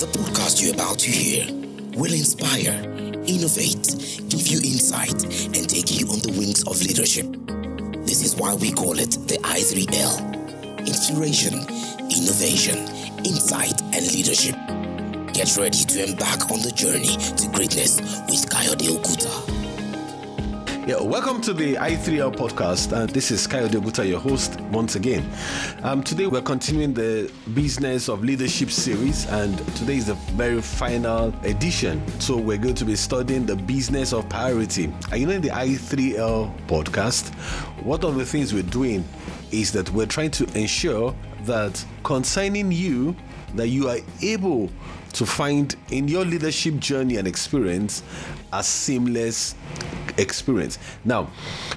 The podcast you're about to hear will inspire, innovate, give you insight, and take you on the wings of leadership. This is why we call it the I3L Inspiration, Innovation, Insight, and Leadership. Get ready to embark on the journey to greatness with Kayode Okuta. Yeah, welcome to the i3L podcast. Uh, this is Kayode Oguta, your host, once again. Um, today we're continuing the Business of Leadership series, and today is the very final edition. So we're going to be studying the business of priority. And you know, in the i3L podcast, one of the things we're doing is that we're trying to ensure that concerning you, that you are able to find in your leadership journey and experience a seamless experience. Now,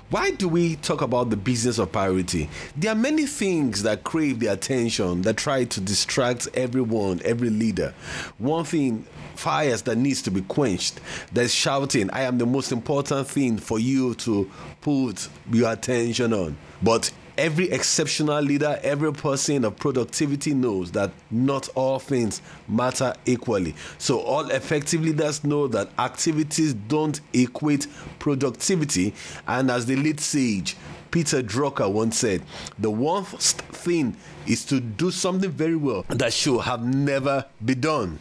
why do we talk about the business of priority? There are many things that crave the attention that try to distract everyone, every leader. One thing fires that needs to be quenched. There's shouting, I am the most important thing for you to put your attention on. But every exceptional leader, every person of productivity knows that not all things matter equally. So, all effective leaders know that activities don't equate productivity. And as the lead sage, Peter Drucker once said, The worst thing is to do something very well that should have never been done.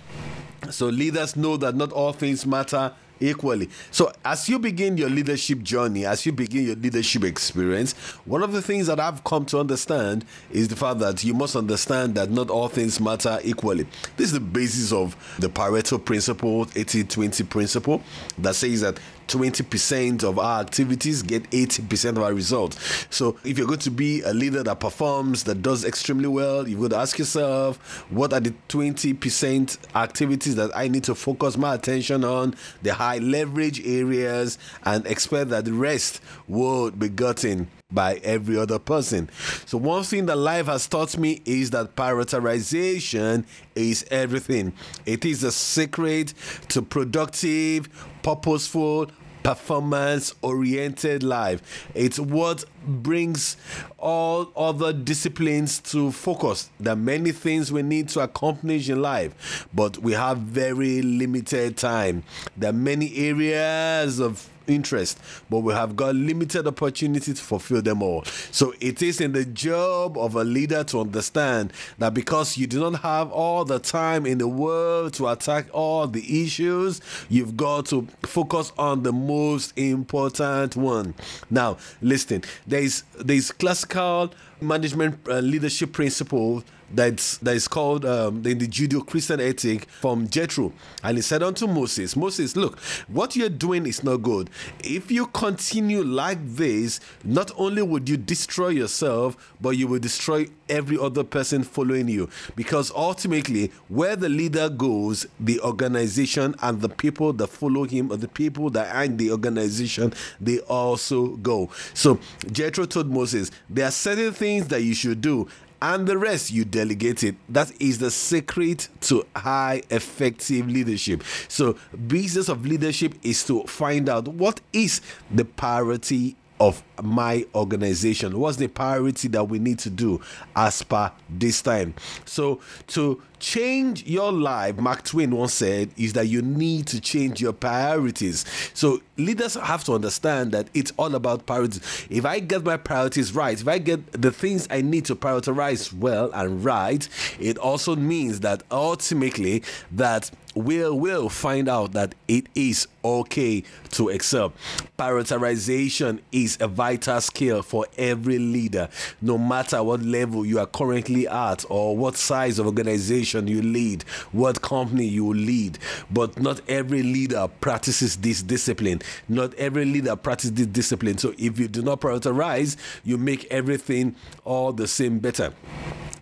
So, leaders know that not all things matter equally. So, as you begin your leadership journey, as you begin your leadership experience, one of the things that I've come to understand is the fact that you must understand that not all things matter equally. This is the basis of the Pareto principle, 80 20 principle, that says that 20% of our activities get 80% of our results. So if you're going to be a leader that performs, that does extremely well, you've got to ask yourself, what are the 20% activities that I need to focus my attention on, the high leverage areas, and expect that the rest will be gotten by every other person. So, one thing that life has taught me is that prioritization is everything. It is a secret to productive, purposeful, performance oriented life. It's what brings all other disciplines to focus. There are many things we need to accomplish in life, but we have very limited time. There are many areas of interest, but we have got limited opportunity to fulfill them all. So it is in the job of a leader to understand that because you do not have all the time in the world to attack all the issues, you've got to focus on the most important one. Now, listen, there is there is classical management uh, leadership principle that's that is called um, in the Judeo-Christian ethic from Jethro, and he said unto Moses, Moses, look, what you're doing is not good. If you continue like this, not only would you destroy yourself, but you will destroy every other person following you, because ultimately, where the leader goes, the organization and the people that follow him, or the people that are in the organization, they also go. So Jethro told Moses, there are certain things that you should do and the rest you delegate it. That is the secret to high effective leadership. So, business of leadership is to find out what is the priority of my organization? What's the priority that we need to do as per this time? So, to change your life, Mark Twain once said, is that you need to change your priorities. So, leaders have to understand that it's all about priorities. If I get my priorities right, if I get the things I need to prioritize well and right, it also means that ultimately that we will find out that it is okay to excel. Prioritization is a vital skill for every leader, no matter what level you are currently at or what size of organization you lead, what company you lead. But not every leader practices this discipline. Not every leader practices this discipline. So if you do not prioritize, you make everything all the same better.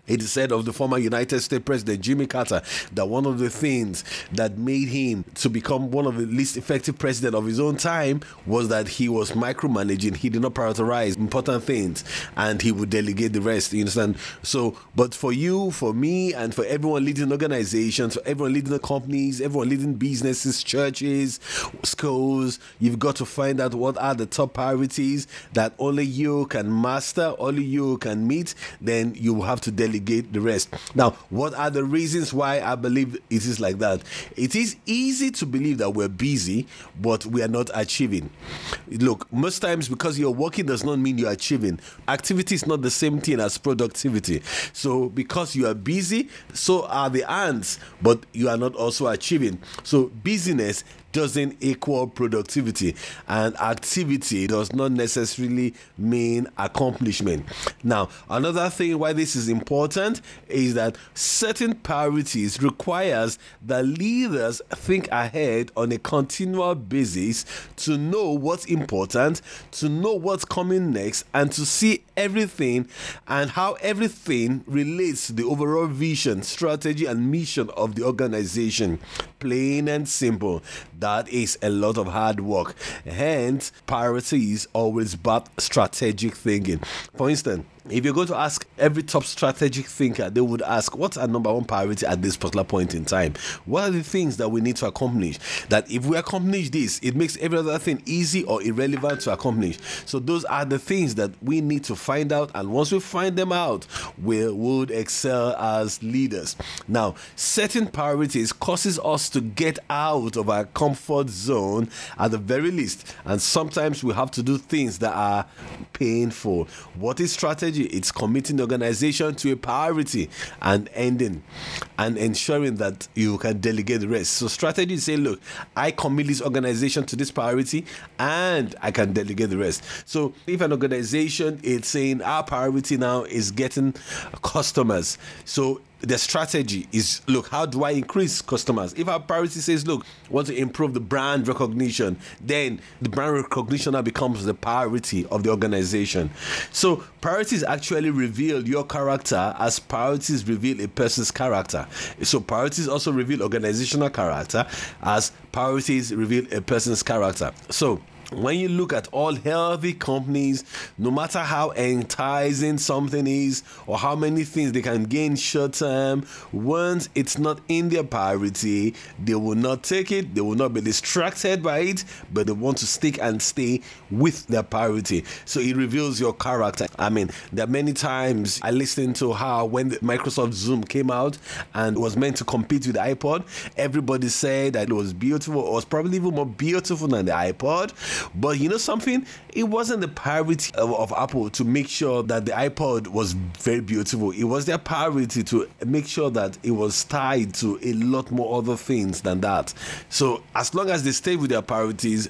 It is said of the former United States President Jimmy Carter that one of the things that made him to become one of the least effective president of his own time was that he was micromanaging. He did not prioritize important things and he would delegate the rest. You understand? So, but for you, for me, and for everyone leading organizations, for everyone leading the companies, everyone leading businesses, churches, schools, you've got to find out what are the top priorities that only you can master, only you can meet. Then you have to delegate delegate the rest. Now, what are the reasons why I believe it is like that? It is easy to believe that we're busy, but we are not achieving. Look, most times because you're working does not mean you're achieving. Activity is not the same thing as productivity. So, because you are busy, so are the ants, but you are not also achieving. So, busyness doesn't equal productivity. And activity does not necessarily mean accomplishment. Now another thing why this is important is that certain priorities requires that leaders think ahead on a continual basis to know what's important to know what's coming next and to see everything and how everything relates to the overall vision strategy and mission of the organization. Plain and simple that is a lot of hard work. Hence, piracy is always about strategic thinking. For instance, if you're going to ask every top strategic thinker, they would ask, What's our number one priority at this particular point in time? What are the things that we need to accomplish? That if we accomplish this, it makes every other thing easy or irrelevant to accomplish. So, those are the things that we need to find out. And once we find them out, we would excel as leaders. Now, setting priorities causes us to get out of our comfort zone at the very least. And sometimes we have to do things that are painful. What is strategy? Strategy it's committing the organization to a priority and ending and ensuring that you can delegate the rest. So strategy is saying, look, I commit this organization to this priority and I can delegate the rest. So if an organization is saying our priority now is getting customers, so the strategy is look how do i increase customers? If our priority says look want to improve the brand recognition then the brand recognition now becomes the priority of the organization. So priorities actually reveal your character as priorities reveal a person's character. So priorities also reveal organizational character as priorities reveal a person's character. So when you look at all healthy companies, no matter how enticing something is or how many things they can gain short term, once it's not in their priority, they will not take it, they will not be distracted by it, but they want to stick and stay with their priority. So it reveals your character. I mean, there are many times I listened to how when Microsoft Zune came out and was meant to compete with the iPod, everybody said that it was beautiful, it was probably even more beautiful than the iPod but you know something? It wasn't the priority of, of, Apple to make sure that the iPod was very beautiful. It was their priority to make sure that it was tied to a lot more other things than that. So as long as they stayed with their priorities,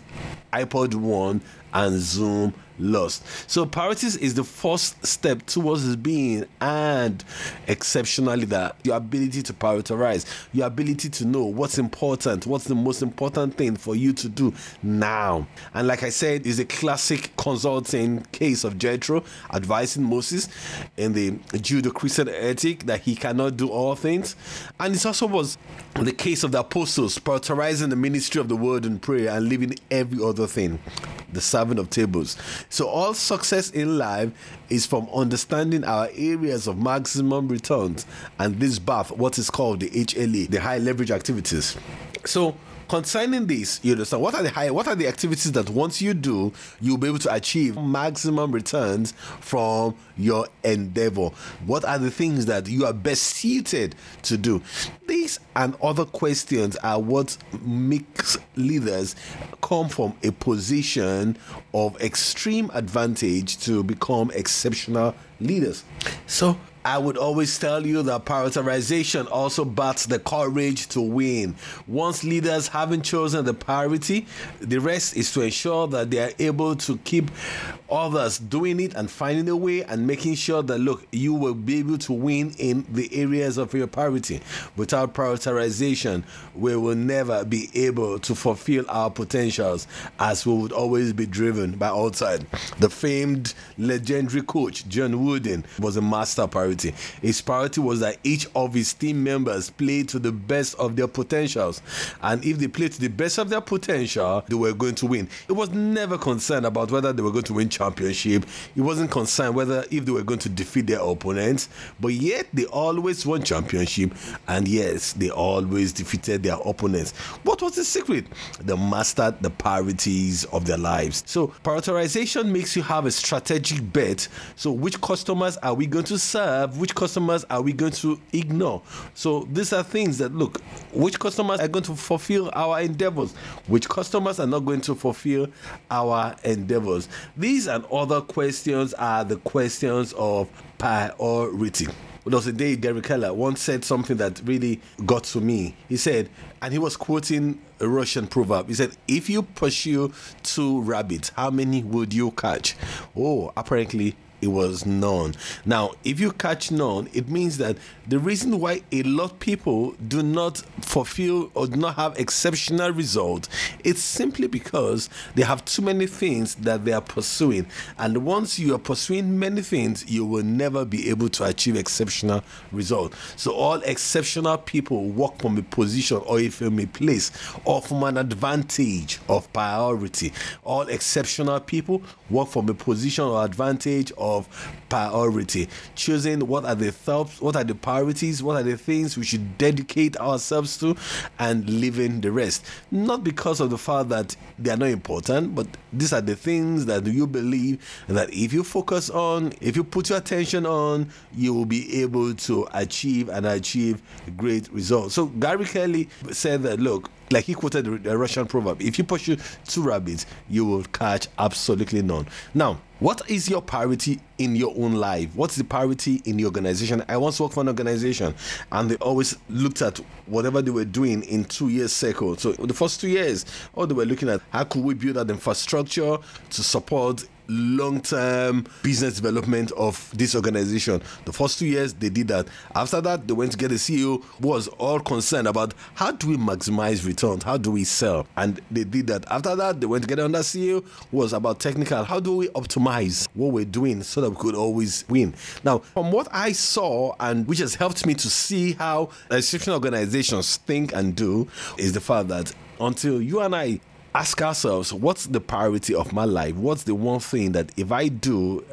iPod won and Zune lost. So priorities is the first step towards being and exceptionally that your ability to prioritize, your ability to know what's important, what's the most important thing for you to do now. And like I said, is a classic consulting case of Jethro advising Moses in the Judeo-Christian ethic that he cannot do all things. And it also was the case of the apostles prioritizing the ministry of the word and prayer and leaving every other thing the serving of tables. So, all success in life is from understanding our areas of maximum returns and this bath, what is called the HLA, the high leverage activities. So, concerning this, you understand what are the high, what are the activities that once you do, you'll be able to achieve maximum returns from your endeavor? What are the things that you are best suited to do? These and other questions are what makes leaders come from a position of extreme advantage to become exceptional leaders. So I would always tell you that prioritization also backs the courage to win. Once leaders haven't chosen the priority, the rest is to ensure that they are able to keep others doing it and finding a way and making sure that look, you will be able to win in the areas of your priority. Without prioritization, we will never be able to fulfill our potentials as we would always be driven by outside. The famed legendary coach John Wooden was a master priority priority. His priority was that each of his team members played to the best of their potentials. And if they played to the best of their potential, they were going to win. He was never concerned about whether they were going to win championship. He wasn't concerned whether if they were going to defeat their opponents. But yet they always won championship. And yes, they always defeated their opponents. What was the secret? They mastered the priorities of their lives. So prioritization makes you have a strategic bet. So which customers are we going to serve? Serve? Which customers are we going to ignore? So these are things that look, which customers are going to fulfill our endeavors? Which customers are not going to fulfill our endeavors? These and other questions are the questions of priority. There was a day Gary Keller once said something that really got to me. He said, and he was quoting a Russian proverb. He said, If you pursue two rabbits, how many would you catch? Oh, apparently it was known. Now, if you catch known, it means that the reason why a lot of people do not fulfill or do not have exceptional results, it's simply because they have too many things that they are pursuing. And once you are pursuing many things, you will never be able to achieve exceptional results. So all exceptional people work from a position or from a place or from an advantage of priority. All exceptional people work from a position or advantage or of priority, choosing what are the thoughts, what are the priorities, what are the things we should dedicate ourselves to, and leaving the rest. Not because of the fact that they are not important, but these are the things that you believe that if you focus on, if you put your attention on, you will be able to achieve and achieve great results. So Gary Keller said that look, like he quoted the Russian proverb if you pursue two rabbits, you will catch absolutely none. Now, what is your priority in your own life? What's the priority in the organization? I once worked for an organization and they always looked at whatever they were doing in two years cycle. So the first two years, all they were looking at how could we build that infrastructure to support long-term business development of this organization. The first two years they did that. After that, they went to get a CEO who was all concerned about how do we maximize returns, how do we sell, and they did that. After that, they went to get another CEO who was about technical. How do we optimize what we're doing so that we could always win? Now, from what I saw and which has helped me to see how exceptional organizations think and do, is the fact that until you and I ask ourselves what's the priority of my life? What's the one thing that if i do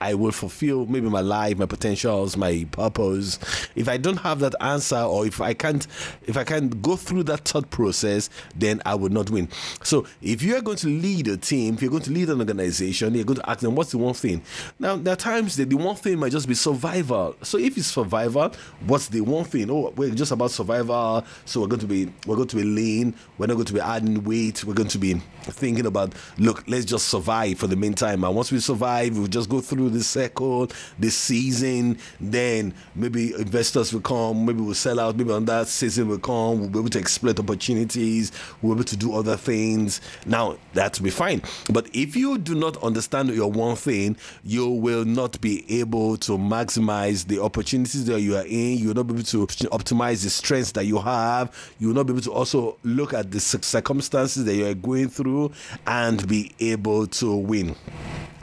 i will fulfill maybe my life my potentials my purpose? If i don't have that answer or if i can't if i can't go through that thought process then i will not win. So if you are going to lead a team if you're going to lead an organization you're going to ask them what's the one thing? Now there are times that the one thing might just be survival. So if it's survival what's the one thing? Oh we're just about survival. So we're going to be we're going to be lean. We're not going to be adding weight. We're going going to be thinking about, look, let's just survive for the meantime. And once we survive, we'll just go through this cycle, this season. Then maybe investors will come, maybe we'll sell out, maybe on that season will come, we'll be able to exploit opportunities, we'll be able to do other things. Now, that will be fine. But if you do not understand your one thing, you will not be able to maximize the opportunities that you are in. You will not be able to optimize the strengths that you have. You will not be able to also look at the circumstances that you going through and be able to win.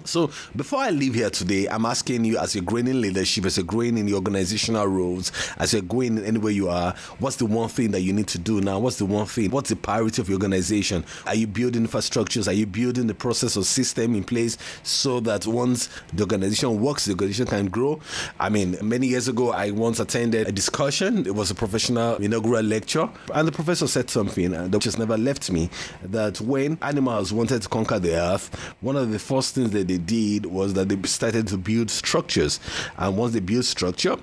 So, before I leave here today, I'm asking you as you're growing in leadership, as you're growing in the organizational roles, as you're going anywhere you are, what's the one thing that you need to do now? What's the one thing? What's the priority of your organization? Are you building infrastructures? Are you building the process or system in place so that once the organization works, the organization can grow? I mean, many years ago, I once attended a discussion. It was a professional inaugural lecture, and the professor said something uh, that just never left me that when animals wanted to conquer the earth, one of the first things that they did was that they started to build structures. And once they built structure,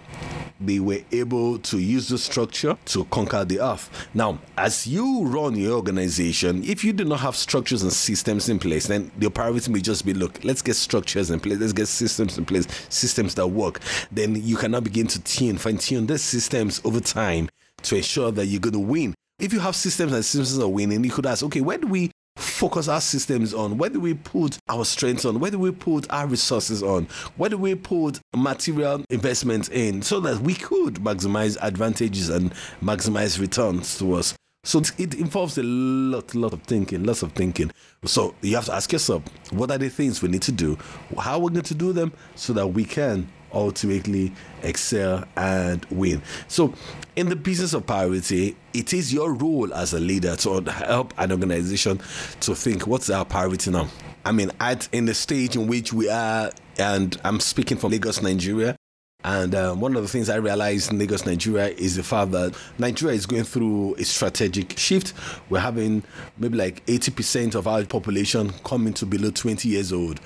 they were able to use the structure to conquer the earth. Now, as you run your organization, if you do not have structures and systems in place, then the priority may just be look, let's get structures in place, let's get systems in place, systems that work. Then you cannot begin to tune, fine tune these systems over time to ensure that you're going to win. If you have systems and systems are winning, you could ask, okay, where do we focus our systems on? Where do we put our strengths on? Where do we put our resources on? Where do we put material investments in so that we could maximize advantages and maximize returns to us? So it involves a lot, lot of thinking, lots of thinking. So you have to ask yourself, what are the things we need to do? How are we going to do them so that we can ultimately excel and win. So, in the business of priority, it is your role as a leader to help an organization to think what's our priority now. I mean, at in the stage in which we are, and I'm speaking from Lagos, Nigeria. And um, one of the things I realized in Lagos, Nigeria is the fact that Nigeria is going through a strategic shift. We're having maybe like 80% of our population coming to below 20 years old.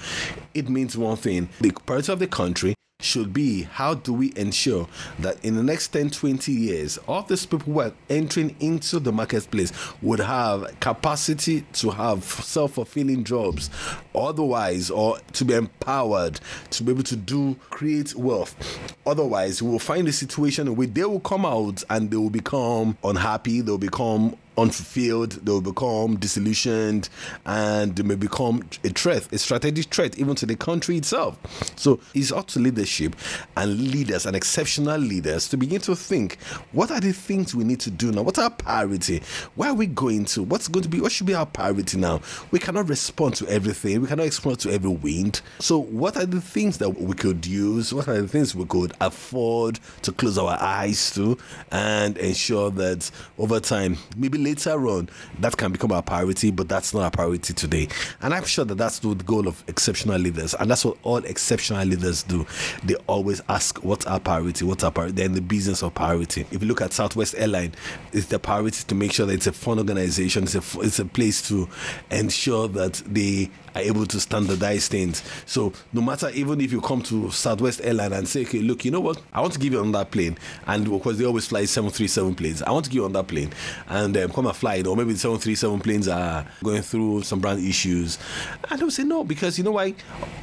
It means one thing the priority of the country should be how do we ensure that in the next 10, 20 years, all these people who are entering into the marketplace would have capacity to have self fulfilling jobs, otherwise, or to be empowered to be able to do create wealth. Otherwise, we will find a situation where they will come out and they will become unhappy, they'll become unfulfilled, they will become disillusioned, and they may become a threat, a strategic threat even to the country itself. So it's up to leadership and leaders and exceptional leaders to begin to think what are the things we need to do now? What's our priority? Where are we going to? What's going to be what should be our priority now? We cannot respond to everything, we cannot respond to every wind. So what are the things that we could use? What are the things we could afford to close our eyes to and ensure that over time, maybe later on that can become our priority, but that's not our priority today. And I'm sure that that's the goal of exceptional leaders, and that's what all exceptional leaders do. They always ask, "What's our priority? What's our priority?" They're in the business of priority. If you look at Southwest Airline, it's the priority to make sure that it's a fun organization. It's a it's a place to ensure that they are able to standardize things. So no matter even if you come to Southwest Airline and say, okay, look, you know what, I want to give you on that plane, and because they always fly 737 planes, I want to give you on that plane, and um, come and fly it, or maybe the 737 planes are going through some brand issues, and they'll say no because you know why,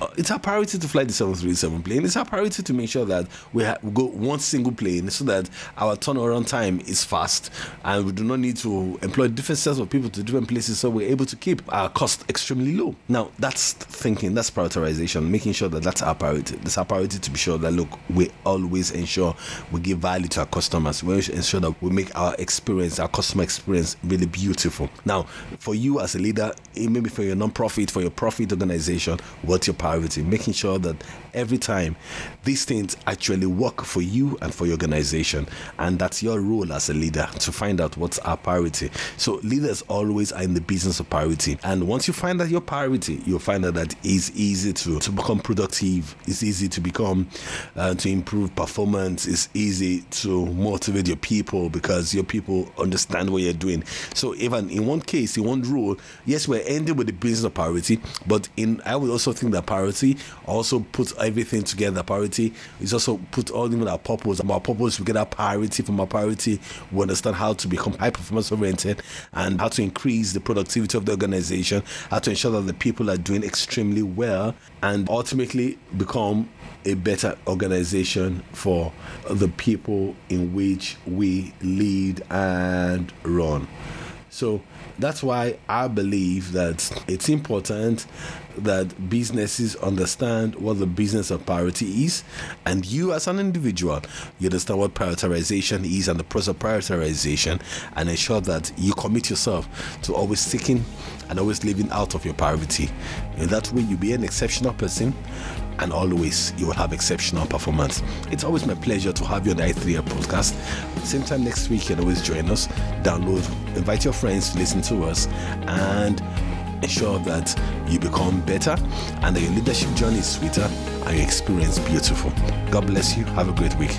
uh, it's our priority to fly the 737 plane. It's our priority to make sure that we, ha- we go one single plane so that our turnaround time is fast, and we do not need to employ different sets of people to different places, so we're able to keep our cost extremely low. Now that's thinking, that's prioritization, making sure that that's our priority. That's our priority to be sure that, look, we always ensure we give value to our customers. We ensure that we make our experience, our customer experience, really beautiful. Now, for you as a leader, eh, maybe for your non-profit, for your profit organization, what's your priority? Making sure that every time these things actually work for you and for your organization. And that's your role as a leader to find out what's our priority. So, leaders always are in the business of priority. And once you find out your priority, you'll find out that it's easy to, to become productive, it's easy to become, uh, to improve performance, it's easy to motivate your people because your people understand what you're doing. So, even in one case, in one rule, yes, we're ending with the business of priority, but in I would also think that priority also puts everything together. Priority is also put all in our purpose. Our purpose, we get our priority from our priority. We understand how to become high performance oriented and how to increase the productivity of the organization, how to ensure that the people are doing extremely well, and ultimately become a better organization for the people in which we lead and run. So that's why I believe that it's important that businesses understand what the business of priority is, and you as an individual, you understand what prioritization is and the process of prioritization, and ensure that you commit yourself to always seeking and always living out of your priority. In that way, you'll be an exceptional person and always you will have exceptional performance. It's always my pleasure to have you on the i3 podcast. Same time next week, you can always join us, download, invite your friends to listen to us, and ensure that you become better and that your leadership journey is sweeter and your experience beautiful. God bless you. Have a great week.